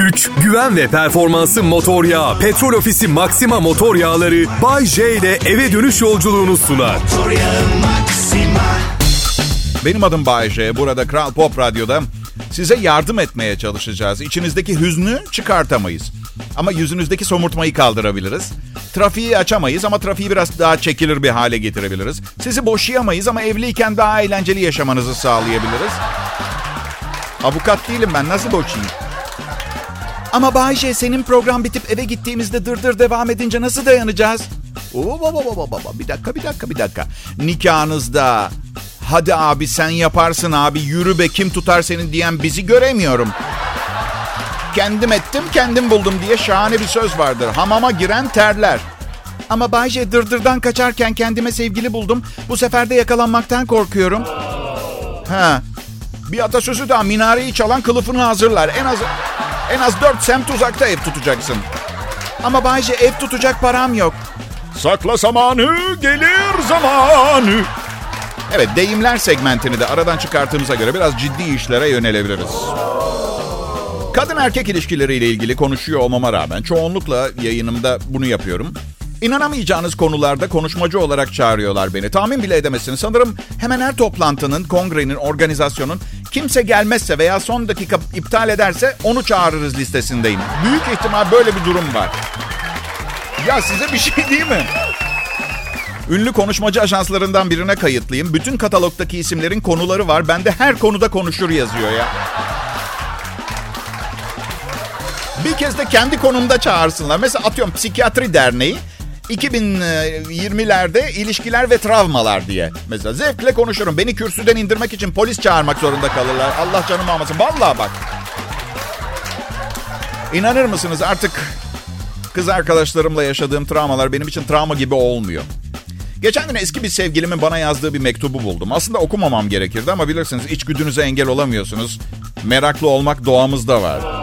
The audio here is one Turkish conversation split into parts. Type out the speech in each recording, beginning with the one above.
güç, güven ve performansı motor yağı. Petrol Ofisi Maxima motor yağları Bay J ile eve dönüş yolculuğunu sunar. Benim adım Bay J. Burada Kral Pop Radyo'da size yardım etmeye çalışacağız. İçinizdeki hüznü çıkartamayız. Ama yüzünüzdeki somurtmayı kaldırabiliriz. Trafiği açamayız ama trafiği biraz daha çekilir bir hale getirebiliriz. Sizi boşayamayız ama evliyken daha eğlenceli yaşamanızı sağlayabiliriz. Avukat değilim ben nasıl boşayayım? Ama Bayce senin program bitip eve gittiğimizde dırdır devam edince nasıl dayanacağız? Oo, baba, baba, baba. Bir dakika bir dakika bir dakika. Nikahınızda hadi abi sen yaparsın abi yürü be kim tutar senin diyen bizi göremiyorum. Kendim ettim kendim buldum diye şahane bir söz vardır. Hamama giren terler. Ama Bayce dırdırdan kaçarken kendime sevgili buldum. Bu sefer de yakalanmaktan korkuyorum. Ha. Bir atasözü daha minareyi çalan kılıfını hazırlar. En az en az dört semt uzakta ev tutacaksın. Ama Bayce ev tutacak param yok. Sakla zamanı, gelir zamanı. Evet, deyimler segmentini de aradan çıkarttığımıza göre biraz ciddi işlere yönelebiliriz. Kadın erkek ilişkileriyle ilgili konuşuyor olmama rağmen çoğunlukla yayınımda bunu yapıyorum. İnanamayacağınız konularda konuşmacı olarak çağırıyorlar beni. Tahmin bile edemezsiniz. Sanırım hemen her toplantının, kongrenin, organizasyonun kimse gelmezse veya son dakika iptal ederse onu çağırırız listesindeyim. Büyük ihtimal böyle bir durum var. Ya size bir şey değil mi? Ünlü konuşmacı ajanslarından birine kayıtlıyım. Bütün katalogdaki isimlerin konuları var. Bende her konuda konuşur yazıyor ya. Bir kez de kendi konumda çağırsınlar. Mesela atıyorum Psikiyatri Derneği 2020'lerde ilişkiler ve travmalar diye. Mesela zevkle konuşurum. Beni kürsüden indirmek için polis çağırmak zorunda kalırlar. Allah canımı almasın. Vallahi bak. İnanır mısınız artık kız arkadaşlarımla yaşadığım travmalar benim için travma gibi olmuyor. Geçen gün eski bir sevgilimin bana yazdığı bir mektubu buldum. Aslında okumamam gerekirdi ama bilirsiniz içgüdünüze engel olamıyorsunuz. Meraklı olmak doğamızda var.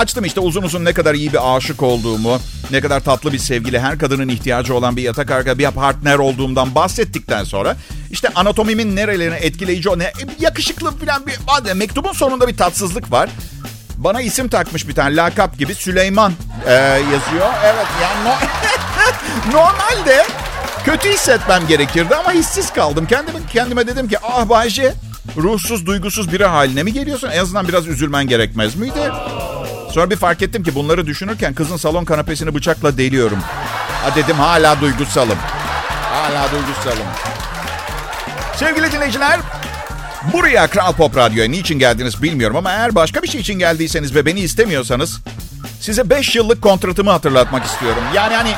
Açtım işte uzun uzun ne kadar iyi bir aşık olduğumu, ne kadar tatlı bir sevgili, her kadının ihtiyacı olan bir yatak arka bir partner olduğumdan bahsettikten sonra işte anatomimin nerelerini etkileyici o ne yakışıklı falan bir mektubun sonunda bir tatsızlık var. Bana isim takmış bir tane lakap gibi Süleyman e, yazıyor. Evet yani no normalde kötü hissetmem gerekirdi ama hissiz kaldım. Kendime, kendime dedim ki ah Bayce ruhsuz duygusuz biri haline mi geliyorsun? En azından biraz üzülmen gerekmez miydi? Sonra bir fark ettim ki bunları düşünürken kızın salon kanapesini bıçakla deliyorum. Ha dedim hala duygusalım. Hala duygusalım. Sevgili dinleyiciler, buraya Kral Pop Radyo'ya niçin geldiniz bilmiyorum ama eğer başka bir şey için geldiyseniz ve beni istemiyorsanız size 5 yıllık kontratımı hatırlatmak istiyorum. Yani hani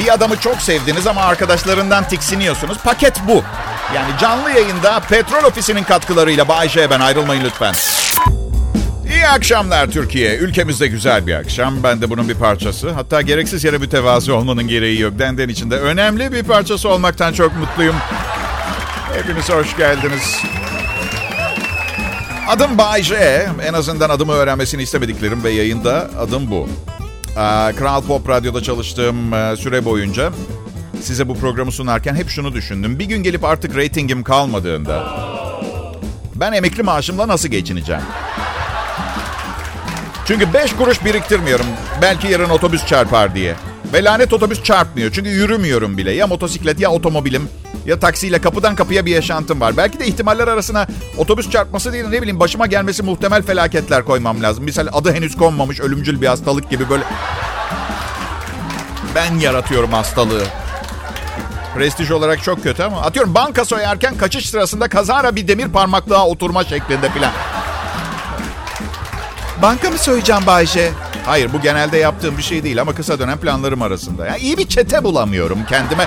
bir adamı çok sevdiniz ama arkadaşlarından tiksiniyorsunuz. Paket bu. Yani canlı yayında Petrol Ofisi'nin katkılarıyla Bay J ben ayrılmayın lütfen. İyi akşamlar Türkiye. Ülkemizde güzel bir akşam. Ben de bunun bir parçası. Hatta gereksiz yere mütevazi olmanın gereği yok. Denden içinde önemli bir parçası olmaktan çok mutluyum. Hepiniz hoş geldiniz. Adım Bay J. En azından adımı öğrenmesini istemediklerim ve yayında adım bu. Kral Pop Radyo'da çalıştığım süre boyunca size bu programı sunarken hep şunu düşündüm. Bir gün gelip artık reytingim kalmadığında ben emekli maaşımla nasıl geçineceğim? Çünkü 5 kuruş biriktirmiyorum. Belki yarın otobüs çarpar diye. Ve lanet otobüs çarpmıyor. Çünkü yürümüyorum bile. Ya motosiklet ya otomobilim ya taksiyle kapıdan kapıya bir yaşantım var. Belki de ihtimaller arasına otobüs çarpması değil ne bileyim başıma gelmesi muhtemel felaketler koymam lazım. Misal adı henüz konmamış ölümcül bir hastalık gibi böyle... Ben yaratıyorum hastalığı. Prestij olarak çok kötü ama atıyorum banka soyarken kaçış sırasında kazara bir demir parmaklığa oturma şeklinde filan. Banka mı soyacağım Bayce? Hayır bu genelde yaptığım bir şey değil ama kısa dönem planlarım arasında. Yani iyi bir çete bulamıyorum kendime.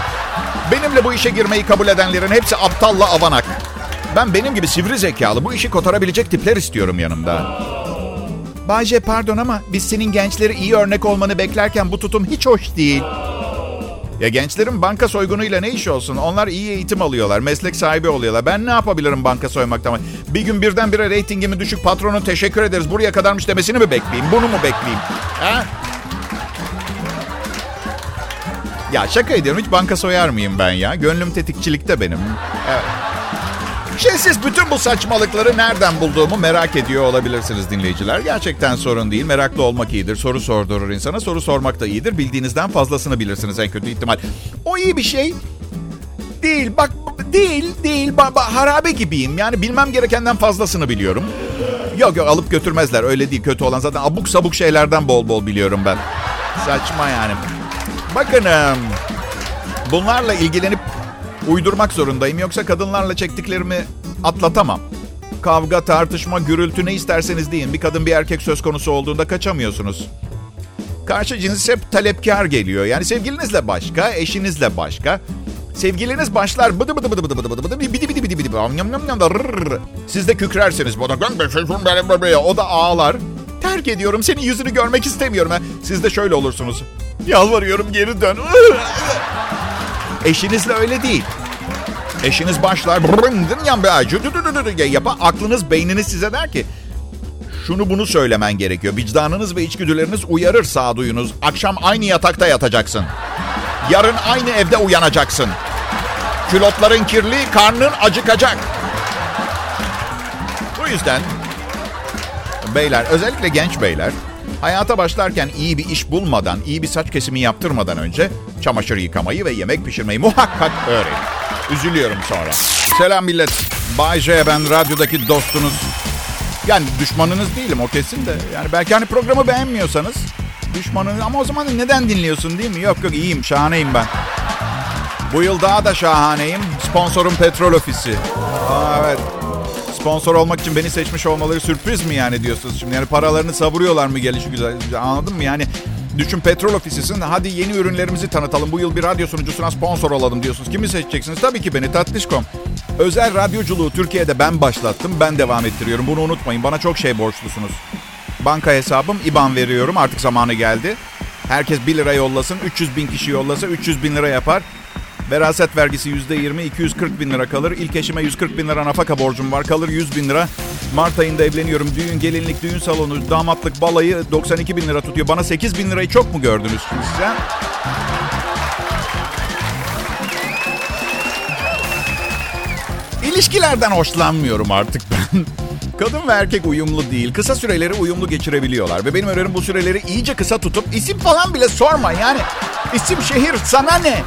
Benimle bu işe girmeyi kabul edenlerin hepsi aptalla avanak. Ben benim gibi sivri zekalı bu işi kotarabilecek tipler istiyorum yanımda. Bayce pardon ama biz senin gençleri iyi örnek olmanı beklerken bu tutum hiç hoş değil. Ya gençlerin banka soygunuyla ne iş olsun? Onlar iyi eğitim alıyorlar, meslek sahibi oluyorlar. Ben ne yapabilirim banka soymaktan? Bir gün birdenbire reytingimi düşük patronun teşekkür ederiz buraya kadarmış demesini mi bekleyeyim? Bunu mu bekleyeyim? Ha? Ya şaka ediyorum hiç banka soyar mıyım ben ya? Gönlüm tetikçilikte benim. Evet. Şimdi siz bütün bu saçmalıkları nereden bulduğumu merak ediyor olabilirsiniz dinleyiciler. Gerçekten sorun değil. Meraklı olmak iyidir. Soru sordurur insana. Soru sormak da iyidir. Bildiğinizden fazlasını bilirsiniz en kötü ihtimal. O iyi bir şey değil. Bak değil, değil. Ba, ba, harabe gibiyim. Yani bilmem gerekenden fazlasını biliyorum. Yok yok alıp götürmezler. Öyle değil. Kötü olan zaten abuk sabuk şeylerden bol bol biliyorum ben. Saçma yani. Bakın bunlarla ilgilenip uydurmak zorundayım. Yoksa kadınlarla çektiklerimi atlatamam. Kavga, tartışma, gürültü ne isterseniz deyin. Bir kadın bir erkek söz konusu olduğunda kaçamıyorsunuz. Karşı cins hep talepkar geliyor. Yani sevgilinizle başka, eşinizle başka. Sevgiliniz başlar bıdı bıdı bıdı bıdı bıdı bıdı bıdı bidi bidi bidi bidi yam yam yam da rrr. Siz de kükrersiniz. O da ağlar. Terk ediyorum. Senin yüzünü görmek istemiyorum. Siz de şöyle olursunuz. Yalvarıyorum geri dön. Eşinizle öyle değil. Eşiniz başlar yapa aklınız beyniniz size der ki şunu bunu söylemen gerekiyor. Vicdanınız ve içgüdüleriniz uyarır sağduyunuz. Akşam aynı yatakta yatacaksın. Yarın aynı evde uyanacaksın. Külotların kirli, karnın acıkacak. Bu yüzden beyler, özellikle genç beyler hayata başlarken iyi bir iş bulmadan, iyi bir saç kesimi yaptırmadan önce çamaşır yıkamayı ve yemek pişirmeyi muhakkak öğrenin. Üzülüyorum sonra. Selam millet. Bay J ben radyodaki dostunuz. Yani düşmanınız değilim o kesin de. Yani belki hani programı beğenmiyorsanız düşmanınız ama o zaman neden dinliyorsun değil mi? Yok yok iyiyim şahaneyim ben. Bu yıl daha da şahaneyim. Sponsorum Petrol Ofisi. Aa, evet. Sponsor olmak için beni seçmiş olmaları sürpriz mi yani diyorsunuz şimdi? Yani paralarını savuruyorlar mı gelişi güzel? Anladın mı? Yani düşün petrol ofisisin. Hadi yeni ürünlerimizi tanıtalım. Bu yıl bir radyo sunucusuna sponsor olalım diyorsunuz. Kimi seçeceksiniz? Tabii ki beni Tatlışkom. Özel radyoculuğu Türkiye'de ben başlattım. Ben devam ettiriyorum. Bunu unutmayın. Bana çok şey borçlusunuz. Banka hesabım IBAN veriyorum. Artık zamanı geldi. Herkes 1 lira yollasın. 300 bin kişi yollasa 300 bin lira yapar. Veraset vergisi %20, 240 bin lira kalır. İlk eşime 140 bin lira nafaka borcum var. Kalır 100 bin lira. Mart ayında evleniyorum. Düğün, gelinlik, düğün salonu, damatlık, balayı 92 bin lira tutuyor. Bana 8 bin lirayı çok mu gördünüz siz? İlişkilerden hoşlanmıyorum artık ben. Kadın ve erkek uyumlu değil. Kısa süreleri uyumlu geçirebiliyorlar. Ve benim önerim bu süreleri iyice kısa tutup isim falan bile sorma. Yani isim, şehir sana ne?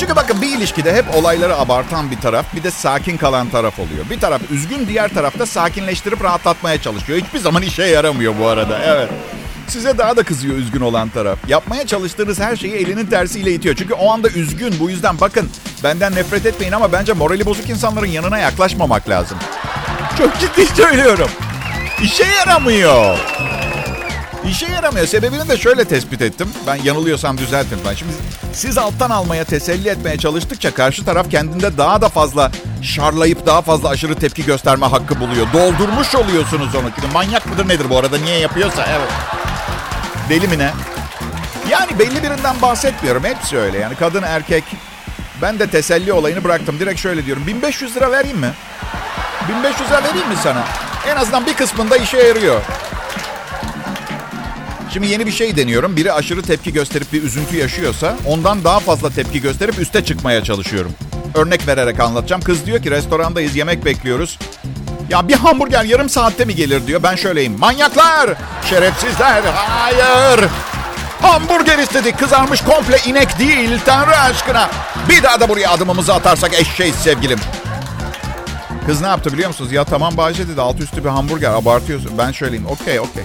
Çünkü bakın bir ilişkide hep olayları abartan bir taraf bir de sakin kalan taraf oluyor. Bir taraf üzgün diğer tarafta sakinleştirip rahatlatmaya çalışıyor. Hiçbir zaman işe yaramıyor bu arada. Evet. Size daha da kızıyor üzgün olan taraf. Yapmaya çalıştığınız her şeyi elinin tersiyle itiyor. Çünkü o anda üzgün. Bu yüzden bakın benden nefret etmeyin ama bence morali bozuk insanların yanına yaklaşmamak lazım. Çok ciddi söylüyorum. İşe yaramıyor. İşe yaramıyor. Sebebini de şöyle tespit ettim. Ben yanılıyorsam düzeltin ben. Şimdi siz alttan almaya, teselli etmeye çalıştıkça karşı taraf kendinde daha da fazla şarlayıp daha fazla aşırı tepki gösterme hakkı buluyor. Doldurmuş oluyorsunuz onu. Çünkü manyak mıdır nedir bu arada? Niye yapıyorsa? Evet. Deli mi ne? Yani belli birinden bahsetmiyorum. Hepsi öyle. Yani kadın, erkek. Ben de teselli olayını bıraktım. Direkt şöyle diyorum. 1500 lira vereyim mi? 1500 lira vereyim mi sana? En azından bir kısmında işe yarıyor. Şimdi yeni bir şey deniyorum. Biri aşırı tepki gösterip bir üzüntü yaşıyorsa ondan daha fazla tepki gösterip üste çıkmaya çalışıyorum. Örnek vererek anlatacağım. Kız diyor ki restorandayız yemek bekliyoruz. Ya bir hamburger yarım saatte mi gelir diyor. Ben şöyleyim. Manyaklar! Şerefsizler! Hayır! Hamburger istedik. Kızarmış komple inek değil. Tanrı aşkına. Bir daha da buraya adımımızı atarsak eşeğiz sevgilim. Kız ne yaptı biliyor musunuz? Ya tamam Bahçe dedi. Altı üstü bir hamburger. Abartıyorsun. Ben şöyleyim. Okey okey.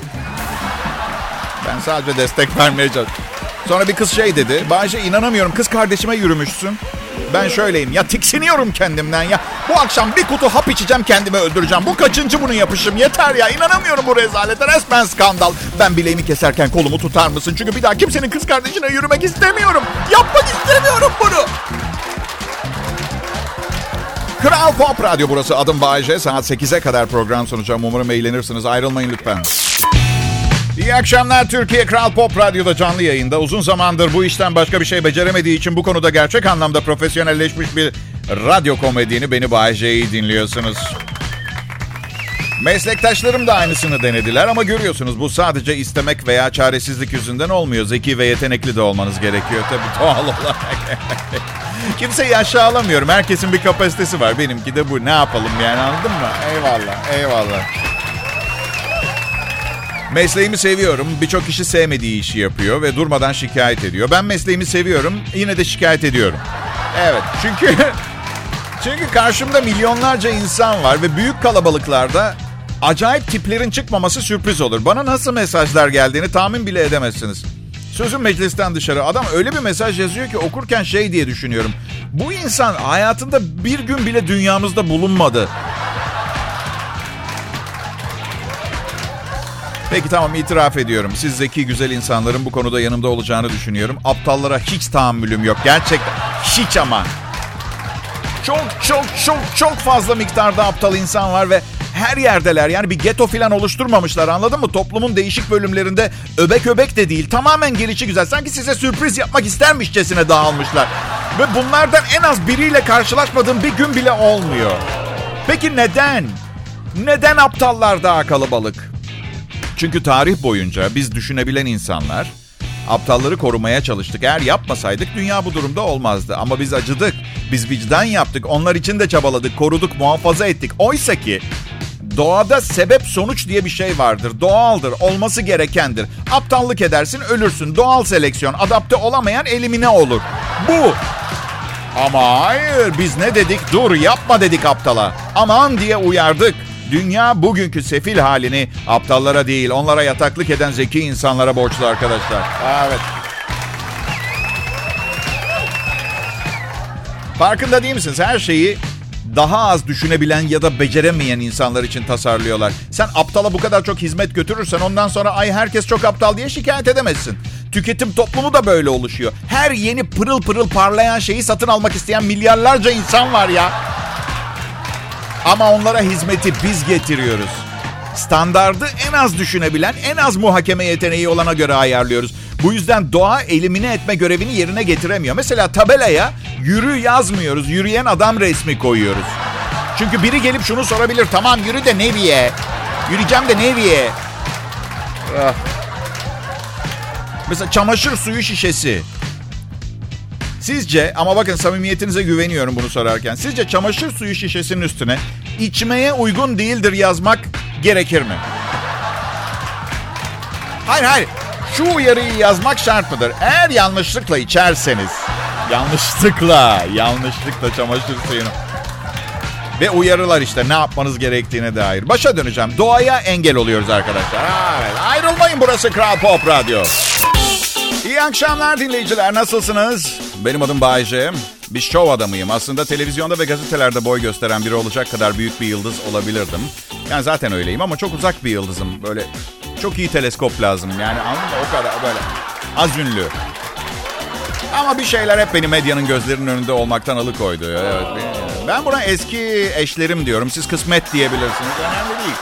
Ben sadece destek vermeye çalışıyorum. Sonra bir kız şey dedi. Bayce inanamıyorum kız kardeşime yürümüşsün. Ben şöyleyim ya tiksiniyorum kendimden ya. Bu akşam bir kutu hap içeceğim kendimi öldüreceğim. Bu kaçıncı bunun yapışım yeter ya. İnanamıyorum bu rezalete resmen skandal. Ben bileğimi keserken kolumu tutar mısın? Çünkü bir daha kimsenin kız kardeşine yürümek istemiyorum. Yapmak istemiyorum bunu. Kral Pop Radyo burası. Adım Bayece. Saat 8'e kadar program sunacağım. Umarım eğlenirsiniz. Ayrılmayın lütfen. İyi akşamlar Türkiye Kral Pop Radyo'da canlı yayında. Uzun zamandır bu işten başka bir şey beceremediği için bu konuda gerçek anlamda profesyonelleşmiş bir radyo komedyeni beni Bay J'yi dinliyorsunuz. Meslektaşlarım da aynısını denediler ama görüyorsunuz bu sadece istemek veya çaresizlik yüzünden olmuyor. Zeki ve yetenekli de olmanız gerekiyor tabii doğal olarak. Kimseyi aşağılamıyorum. Herkesin bir kapasitesi var. Benimki de bu. Ne yapalım yani anladın mı? Eyvallah, eyvallah. Mesleğimi seviyorum. Birçok kişi sevmediği işi yapıyor ve durmadan şikayet ediyor. Ben mesleğimi seviyorum. Yine de şikayet ediyorum. Evet. Çünkü çünkü karşımda milyonlarca insan var ve büyük kalabalıklarda acayip tiplerin çıkmaması sürpriz olur. Bana nasıl mesajlar geldiğini tahmin bile edemezsiniz. Sözüm meclisten dışarı. Adam öyle bir mesaj yazıyor ki okurken şey diye düşünüyorum. Bu insan hayatında bir gün bile dünyamızda bulunmadı. Peki tamam itiraf ediyorum. Siz zeki güzel insanların bu konuda yanımda olacağını düşünüyorum. Aptallara hiç tahammülüm yok. Gerçekten hiç ama. Çok çok çok çok fazla miktarda aptal insan var ve her yerdeler. Yani bir geto falan oluşturmamışlar anladın mı? Toplumun değişik bölümlerinde öbek öbek de değil. Tamamen gelişi güzel. Sanki size sürpriz yapmak istermişçesine dağılmışlar. Ve bunlardan en az biriyle karşılaşmadığım bir gün bile olmuyor. Peki neden? Neden aptallar daha kalabalık? Çünkü tarih boyunca biz düşünebilen insanlar aptalları korumaya çalıştık. Eğer yapmasaydık dünya bu durumda olmazdı. Ama biz acıdık. Biz vicdan yaptık. Onlar için de çabaladık, koruduk, muhafaza ettik. Oysa ki doğada sebep sonuç diye bir şey vardır. Doğaldır, olması gerekendir. Aptallık edersin, ölürsün. Doğal seleksiyon, adapte olamayan elimine olur. Bu. Ama hayır, biz ne dedik? Dur, yapma dedik aptala. Aman diye uyardık. Dünya bugünkü sefil halini aptallara değil, onlara yataklık eden zeki insanlara borçlu arkadaşlar. Evet. Farkında değil misiniz? Her şeyi daha az düşünebilen ya da beceremeyen insanlar için tasarlıyorlar. Sen aptala bu kadar çok hizmet götürürsen ondan sonra ay herkes çok aptal diye şikayet edemezsin. Tüketim toplumu da böyle oluşuyor. Her yeni pırıl pırıl parlayan şeyi satın almak isteyen milyarlarca insan var ya. Ama onlara hizmeti biz getiriyoruz. Standardı en az düşünebilen, en az muhakeme yeteneği olana göre ayarlıyoruz. Bu yüzden doğa elimine etme görevini yerine getiremiyor. Mesela tabelaya yürü yazmıyoruz. Yürüyen adam resmi koyuyoruz. Çünkü biri gelip şunu sorabilir. Tamam yürü de neviye. Yürüyeceğim de neviye. Ah. Mesela çamaşır suyu şişesi. Sizce ama bakın samimiyetinize güveniyorum bunu sorarken. Sizce çamaşır suyu şişesinin üstüne içmeye uygun değildir yazmak gerekir mi? Hayır hayır. Şu uyarıyı yazmak şart mıdır? Eğer yanlışlıkla içerseniz, yanlışlıkla, yanlışlıkla çamaşır suyunu ve uyarılar işte ne yapmanız gerektiğine dair. Başa döneceğim. Doğaya engel oluyoruz arkadaşlar. Evet, ayrılmayın burası Kral Pop Radyo. İyi akşamlar dinleyiciler. Nasılsınız? Benim adım Bayece. Bir şov adamıyım. Aslında televizyonda ve gazetelerde boy gösteren biri olacak kadar büyük bir yıldız olabilirdim. Yani zaten öyleyim ama çok uzak bir yıldızım. Böyle çok iyi teleskop lazım. Yani anladın mı? O kadar böyle az ünlü. Ama bir şeyler hep beni medyanın gözlerinin önünde olmaktan alıkoydu. Evet. Ben buna eski eşlerim diyorum. Siz kısmet diyebilirsiniz. Önemli değil.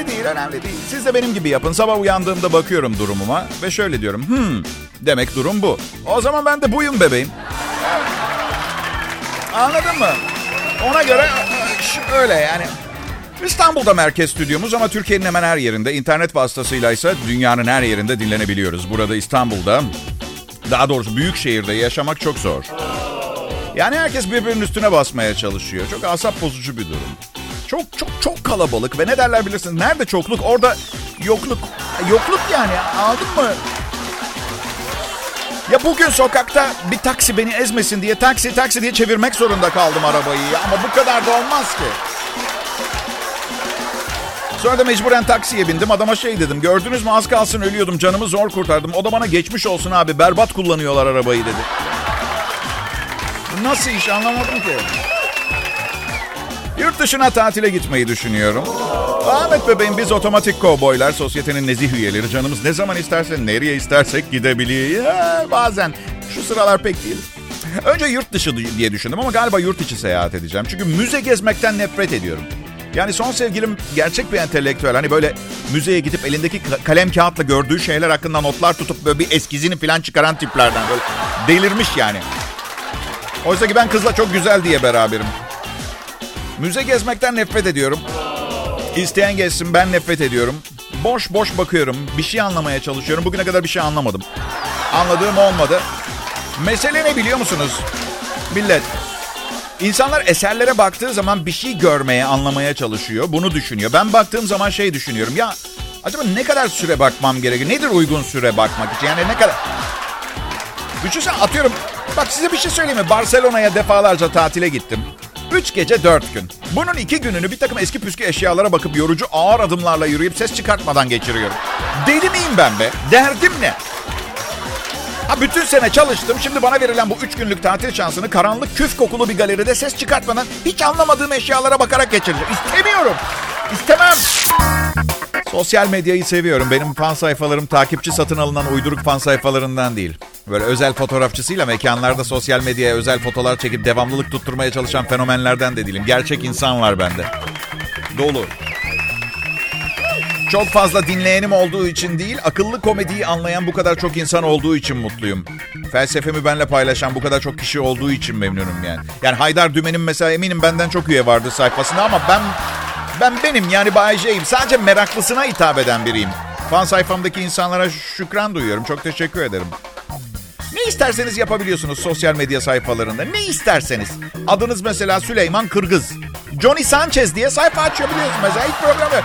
Önemli değil, önemli değil. Siz de benim gibi yapın. Sabah uyandığımda bakıyorum durumuma ve şöyle diyorum. Hmm, demek durum bu. O zaman ben de buyum bebeğim. Anladın mı? Ona göre öyle yani. İstanbul'da merkez stüdyomuz ama Türkiye'nin hemen her yerinde. internet vasıtasıyla ise dünyanın her yerinde dinlenebiliyoruz. Burada İstanbul'da, daha doğrusu büyük şehirde yaşamak çok zor. Yani herkes birbirinin üstüne basmaya çalışıyor. Çok asap bozucu bir durum. Çok çok çok kalabalık ve ne derler bilirsiniz. Nerede çokluk orada yokluk. Yokluk yani anladın mı? Ya bugün sokakta bir taksi beni ezmesin diye taksi taksi diye çevirmek zorunda kaldım arabayı. Ama bu kadar da olmaz ki. Sonra da mecburen taksiye bindim. Adama şey dedim. Gördünüz mü az kalsın ölüyordum. Canımı zor kurtardım. O da bana geçmiş olsun abi. Berbat kullanıyorlar arabayı dedi. Nasıl iş anlamadım ki. Yurt dışına tatile gitmeyi düşünüyorum. Ahmet bebeğim biz otomatik kovboylar, sosyetenin nezih üyeleri. Canımız ne zaman isterse, nereye istersek gidebiliyor. Bazen şu sıralar pek değil. Önce yurt dışı diye düşündüm ama galiba yurt içi seyahat edeceğim. Çünkü müze gezmekten nefret ediyorum. Yani son sevgilim gerçek bir entelektüel. Hani böyle müzeye gidip elindeki kalem kağıtla gördüğü şeyler hakkında notlar tutup böyle bir eskizini falan çıkaran tiplerden. Böyle delirmiş yani. Oysa ki ben kızla çok güzel diye beraberim. Müze gezmekten nefret ediyorum. İsteyen gezsin ben nefret ediyorum. Boş boş bakıyorum. Bir şey anlamaya çalışıyorum. Bugüne kadar bir şey anlamadım. Anladığım olmadı. Mesele ne biliyor musunuz? Millet. İnsanlar eserlere baktığı zaman bir şey görmeye, anlamaya çalışıyor. Bunu düşünüyor. Ben baktığım zaman şey düşünüyorum. Ya acaba ne kadar süre bakmam gerekiyor? Nedir uygun süre bakmak için? Yani ne kadar... Düşünsene atıyorum. Bak size bir şey söyleyeyim mi? Barcelona'ya defalarca tatile gittim. Üç gece dört gün. Bunun iki gününü bir takım eski püskü eşyalara bakıp yorucu ağır adımlarla yürüyüp ses çıkartmadan geçiriyorum. Deli miyim ben be? Derdim ne? Ha bütün sene çalıştım. Şimdi bana verilen bu üç günlük tatil şansını karanlık küf kokulu bir galeride ses çıkartmadan hiç anlamadığım eşyalara bakarak geçireceğim. İstemiyorum. İstemem. Sosyal medyayı seviyorum. Benim fan sayfalarım takipçi satın alınan uyduruk fan sayfalarından değil. Böyle özel fotoğrafçısıyla mekanlarda sosyal medyaya özel fotolar çekip devamlılık tutturmaya çalışan fenomenlerden de değilim. Gerçek insan var bende. Dolu. Çok fazla dinleyenim olduğu için değil, akıllı komediyi anlayan bu kadar çok insan olduğu için mutluyum. Felsefemi benle paylaşan bu kadar çok kişi olduğu için memnunum yani. Yani Haydar Dümen'in mesela eminim benden çok üye vardı sayfasında ama ben ben benim yani Bay. Sadece meraklısına hitap eden biriyim. Fan sayfamdaki insanlara şükran duyuyorum. Çok teşekkür ederim. İsterseniz yapabiliyorsunuz sosyal medya sayfalarında. Ne isterseniz. Adınız mesela Süleyman Kırgız. Johnny Sanchez diye sayfa açabiliyorsun mesela. Problem yok.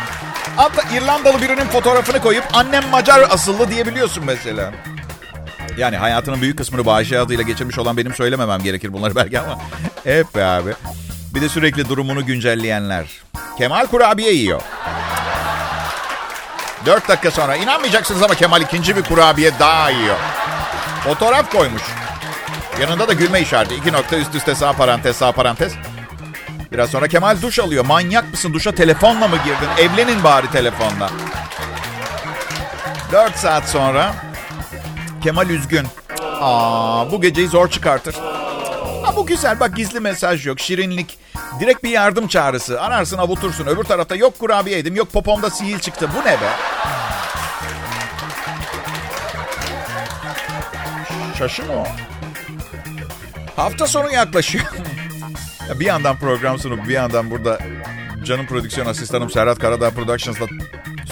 Hatta İrlandalı birinin fotoğrafını koyup annem Macar asıllı diyebiliyorsun mesela. Yani hayatının büyük kısmını Bayşe adıyla geçirmiş olan benim söylememem gerekir bunları belki ama. Hep be abi. Bir de sürekli durumunu güncelleyenler. Kemal kurabiye yiyor. Dört dakika sonra inanmayacaksınız ama Kemal ikinci bir kurabiye daha yiyor. Fotoğraf koymuş. Yanında da gülme işareti. İki nokta üst üste sağ parantez sağ parantez. Biraz sonra Kemal duş alıyor. Manyak mısın? Duşa telefonla mı girdin? Evlenin bari telefonla. Dört saat sonra Kemal üzgün. Aa, bu geceyi zor çıkartır. Ha, bu güzel bak gizli mesaj yok, şirinlik. Direkt bir yardım çağrısı. Ararsın avutursun. Öbür tarafta yok kurabiye yedim, yok popomda sihir çıktı. Bu ne be? Şaşı mı o? Hafta sonu yaklaşıyor. Ya bir yandan program sunup bir yandan burada canım prodüksiyon asistanım Serhat Karadağ Productions'la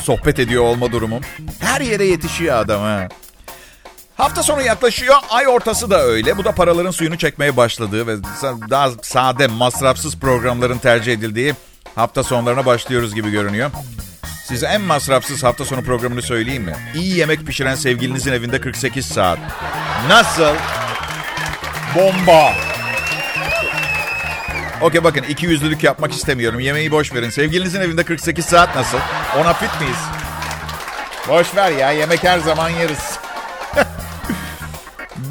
sohbet ediyor olma durumum. Her yere yetişiyor adam ha. Hafta sonu yaklaşıyor. Ay ortası da öyle. Bu da paraların suyunu çekmeye başladığı ve daha sade, masrafsız programların tercih edildiği hafta sonlarına başlıyoruz gibi görünüyor. Size en masrafsız hafta sonu programını söyleyeyim mi? İyi yemek pişiren sevgilinizin evinde 48 saat. Nasıl? Bomba. Okey bakın iki yüzlülük yapmak istemiyorum. Yemeği boş verin. Sevgilinizin evinde 48 saat nasıl? Ona fit miyiz? Boş ver ya yemek her zaman yeriz.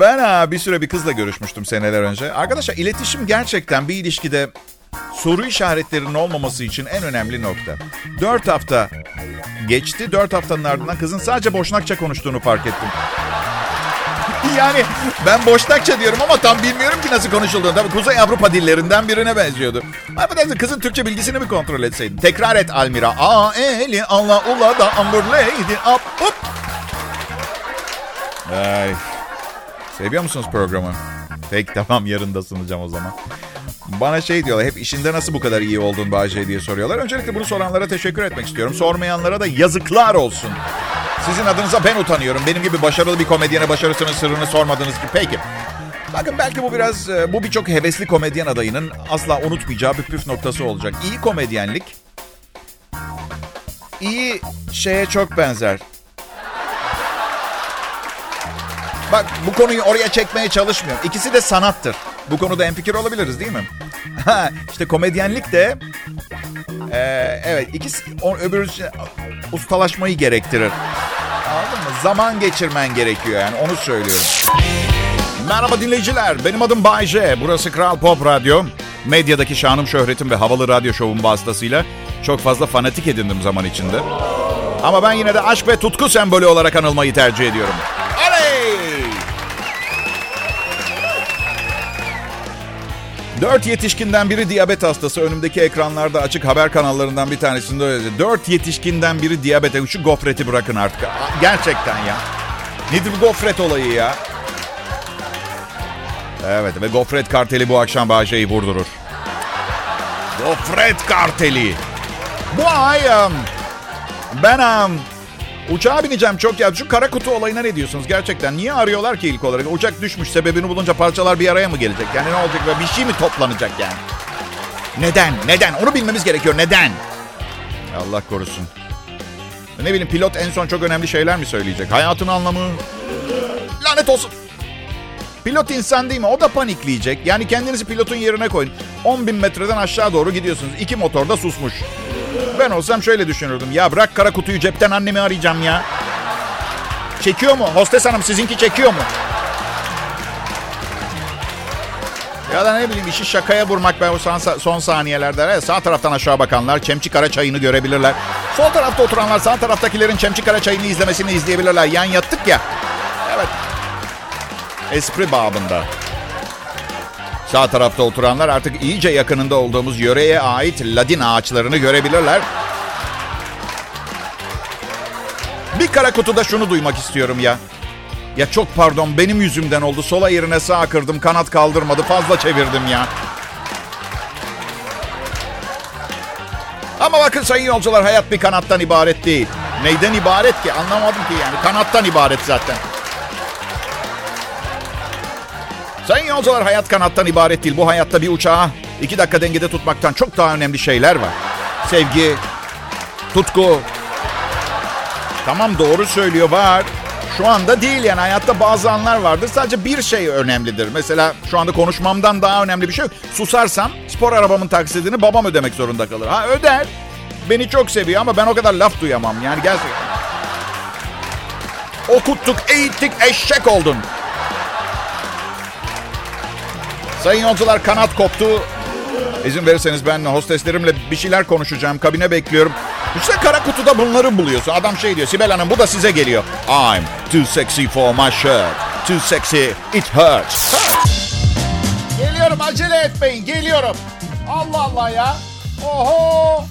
ben ha, bir süre bir kızla görüşmüştüm seneler önce. Arkadaşlar iletişim gerçekten bir ilişkide soru işaretlerinin olmaması için en önemli nokta. Dört hafta geçti. Dört haftanın ardından kızın sadece boşnakça konuştuğunu fark ettim. yani ben boşnakça diyorum ama tam bilmiyorum ki nasıl konuşulduğunu. Tabii Kuzey Avrupa dillerinden birine benziyordu. Affedersin kızın Türkçe bilgisini mi kontrol etseydin? Tekrar et Almira. A, eli, Allah, ula da, ambur, lady, up, up. Ay. Seviyor musunuz programı? Peki tamam yarın da sunacağım o zaman. Bana şey diyorlar hep işinde nasıl bu kadar iyi oldun Bahçe diye soruyorlar. Öncelikle bunu soranlara teşekkür etmek istiyorum. Sormayanlara da yazıklar olsun. Sizin adınıza ben utanıyorum. Benim gibi başarılı bir komedyene başarısının sırrını sormadığınız gibi. Peki. Bakın belki bu biraz, e, bu birçok hevesli komedyen adayının asla unutmayacağı bir püf noktası olacak. İyi komedyenlik, iyi şeye çok benzer. Bak bu konuyu oraya çekmeye çalışmıyorum. İkisi de sanattır. Bu konuda en fikir olabiliriz değil mi? İşte komedyenlik de e, evet ikisi o, öbür ustalaşmayı gerektirir. Anladın mı? Zaman geçirmen gerekiyor yani onu söylüyorum. Merhaba dinleyiciler. Benim adım Bay J. Burası Kral Pop Radyo. Medyadaki şanım, şöhretim ve havalı radyo şovum vasıtasıyla çok fazla fanatik edindim zaman içinde. Ama ben yine de aşk ve tutku sembolü olarak anılmayı tercih ediyorum. Dört yetişkinden biri diyabet hastası. Önümdeki ekranlarda açık haber kanallarından bir tanesinde öyle. Dört yetişkinden biri diyabete. Şu gofreti bırakın artık. Gerçekten ya. Nedir bu gofret olayı ya? Evet ve gofret karteli bu akşam Bahçe'yi vurdurur. Gofret karteli. Bu ay ben uçağa bineceğim çok ya. Şu kara kutu olayına ne diyorsunuz gerçekten? Niye arıyorlar ki ilk olarak? Uçak düşmüş sebebini bulunca parçalar bir araya mı gelecek? Yani ne olacak? Bir şey mi toplanacak yani? Neden? Neden? Onu bilmemiz gerekiyor. Neden? Allah korusun. Ne bileyim pilot en son çok önemli şeyler mi söyleyecek? Hayatın anlamı. Lanet olsun. Pilot insan değil mi? O da panikleyecek. Yani kendinizi pilotun yerine koyun. 10 bin metreden aşağı doğru gidiyorsunuz. İki motor da susmuş. Ben olsam şöyle düşünürdüm. Ya bırak kara kutuyu cepten annemi arayacağım ya. Çekiyor mu? Hostes hanım sizinki çekiyor mu? Ya da ne bileyim işi şakaya vurmak ben o son, saniyelerde. Evet, sağ taraftan aşağı bakanlar Çemçik Kara çayını görebilirler. Sol tarafta oturanlar sağ taraftakilerin Çemçik Kara çayını izlemesini izleyebilirler. Yan yattık ya. Evet. Espri babında. Sağ tarafta oturanlar artık iyice yakınında olduğumuz yöreye ait ladin ağaçlarını görebilirler. Bir kara kutuda şunu duymak istiyorum ya. Ya çok pardon benim yüzümden oldu. Sola yerine sağa kırdım. Kanat kaldırmadı. Fazla çevirdim ya. Ama bakın sayın yolcular hayat bir kanattan ibaret değil. Neyden ibaret ki? Anlamadım ki yani. Kanattan ibaret zaten. Sayın yolcular hayat kanattan ibaret değil. Bu hayatta bir uçağı iki dakika dengede tutmaktan çok daha önemli şeyler var. Sevgi, tutku. Tamam doğru söylüyor var. Şu anda değil yani hayatta bazı anlar vardır. Sadece bir şey önemlidir. Mesela şu anda konuşmamdan daha önemli bir şey yok. Susarsam spor arabamın taksidini babam ödemek zorunda kalır. Ha öder. Beni çok seviyor ama ben o kadar laf duyamam. Yani gerçekten. Okuttuk, eğittik, eşek oldun. Sayın yolcular kanat koptu. İzin verirseniz ben hosteslerimle bir şeyler konuşacağım. Kabine bekliyorum. İşte kara kutuda bunları buluyorsun. Adam şey diyor. Sibel Hanım bu da size geliyor. I'm too sexy for my shirt. Too sexy it hurts. Geliyorum acele etmeyin. Geliyorum. Allah Allah ya. Oho.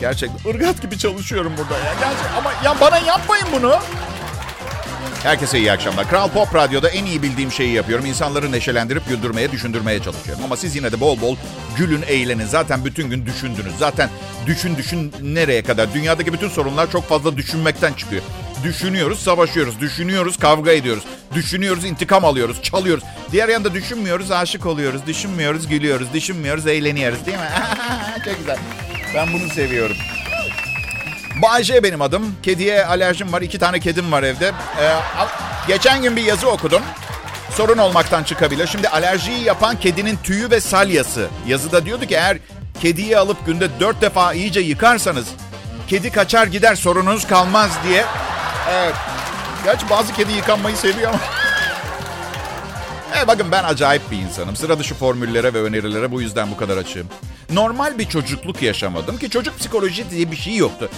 Gerçekten ırgat gibi çalışıyorum burada ya. Gerçek ama ya bana yapmayın bunu. Herkese iyi akşamlar. Kral Pop Radyo'da en iyi bildiğim şeyi yapıyorum. İnsanları neşelendirip güldürmeye, düşündürmeye çalışıyorum. Ama siz yine de bol bol gülün, eğlenin. Zaten bütün gün düşündünüz. Zaten düşün düşün nereye kadar? Dünyadaki bütün sorunlar çok fazla düşünmekten çıkıyor. Düşünüyoruz, savaşıyoruz. Düşünüyoruz, kavga ediyoruz. Düşünüyoruz, intikam alıyoruz, çalıyoruz. Diğer yanda düşünmüyoruz, aşık oluyoruz. Düşünmüyoruz, gülüyoruz. Düşünmüyoruz, eğleniyoruz. Değil mi? çok güzel. Ben bunu seviyorum. Bayce benim adım. Kediye alerjim var. İki tane kedim var evde. Ee, geçen gün bir yazı okudum. Sorun olmaktan çıkabilir. Şimdi alerjiyi yapan kedinin tüyü ve salyası. Yazıda diyordu ki eğer kediyi alıp günde dört defa iyice yıkarsanız kedi kaçar gider sorununuz kalmaz diye. Evet. Gerçi bazı kedi yıkanmayı seviyor ama. Evet bakın ben acayip bir insanım. Sıra dışı formüllere ve önerilere bu yüzden bu kadar açığım. Normal bir çocukluk yaşamadım ki çocuk psikoloji diye bir şey yoktu.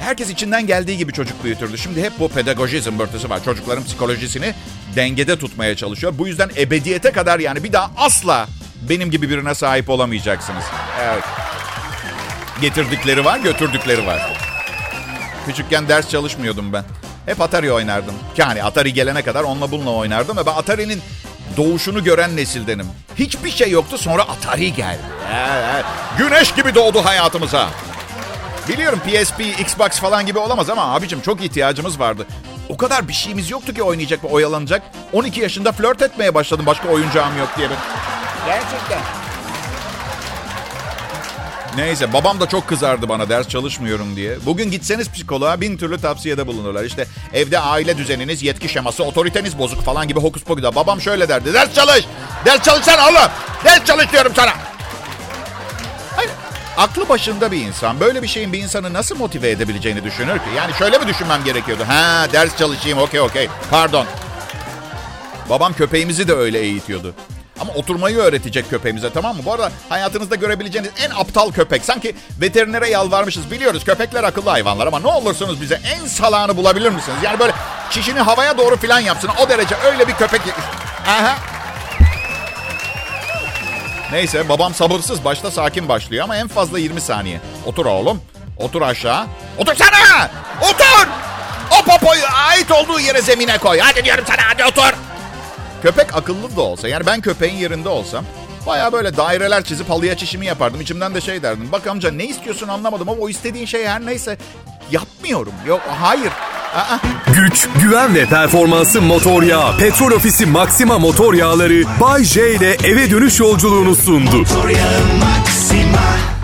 Herkes içinden geldiği gibi çocuk büyütürdü. Şimdi hep bu pedagoji zımbırtısı var. Çocukların psikolojisini dengede tutmaya çalışıyor. Bu yüzden ebediyete kadar yani bir daha asla benim gibi birine sahip olamayacaksınız. Evet. Getirdikleri var, götürdükleri var. Küçükken ders çalışmıyordum ben. Hep Atari oynardım. Yani Atari gelene kadar onunla bununla oynardım. Ve ben Atari'nin doğuşunu gören nesildenim. Hiçbir şey yoktu sonra Atari geldi. Güneş gibi doğdu hayatımıza. Biliyorum PSP, Xbox falan gibi olamaz ama abicim çok ihtiyacımız vardı. O kadar bir şeyimiz yoktu ki oynayacak ve oyalanacak. 12 yaşında flört etmeye başladım başka oyuncağım yok diye. Ben. Gerçekten. Neyse babam da çok kızardı bana ders çalışmıyorum diye. Bugün gitseniz psikoloğa bin türlü tavsiyede bulunurlar. İşte evde aile düzeniniz, yetki şeması, otoriteniz bozuk falan gibi hokus pokus. Babam şöyle derdi. Ders çalış. Ders çalışsana oğlum. Ders çalış diyorum sana. Aklı başında bir insan böyle bir şeyin bir insanı nasıl motive edebileceğini düşünür ki? Yani şöyle mi düşünmem gerekiyordu? Ha ders çalışayım okey okey. Pardon. Babam köpeğimizi de öyle eğitiyordu. Ama oturmayı öğretecek köpeğimize tamam mı? Bu arada hayatınızda görebileceğiniz en aptal köpek. Sanki veterinere yalvarmışız. Biliyoruz köpekler akıllı hayvanlar ama ne olursunuz bize en salağını bulabilir misiniz? Yani böyle çişini havaya doğru filan yapsın. O derece öyle bir köpek. Aha. Neyse babam sabırsız. Başta sakin başlıyor ama en fazla 20 saniye. Otur oğlum. Otur aşağı. Otursana! Otur! O popoyu ait olduğu yere zemine koy. Hadi diyorum sana hadi otur. Köpek akıllı da olsa yani ben köpeğin yerinde olsam Baya böyle daireler çizip halıya çişimi yapardım. İçimden de şey derdim. Bak amca ne istiyorsun anlamadım ama o istediğin şey her neyse yapmıyorum. Yok hayır. Güç, güven ve performansı motor yağı. Petrol Ofisi Maxima motor yağları Bay J ile eve dönüş yolculuğunu sundu. Motor yağı Maxima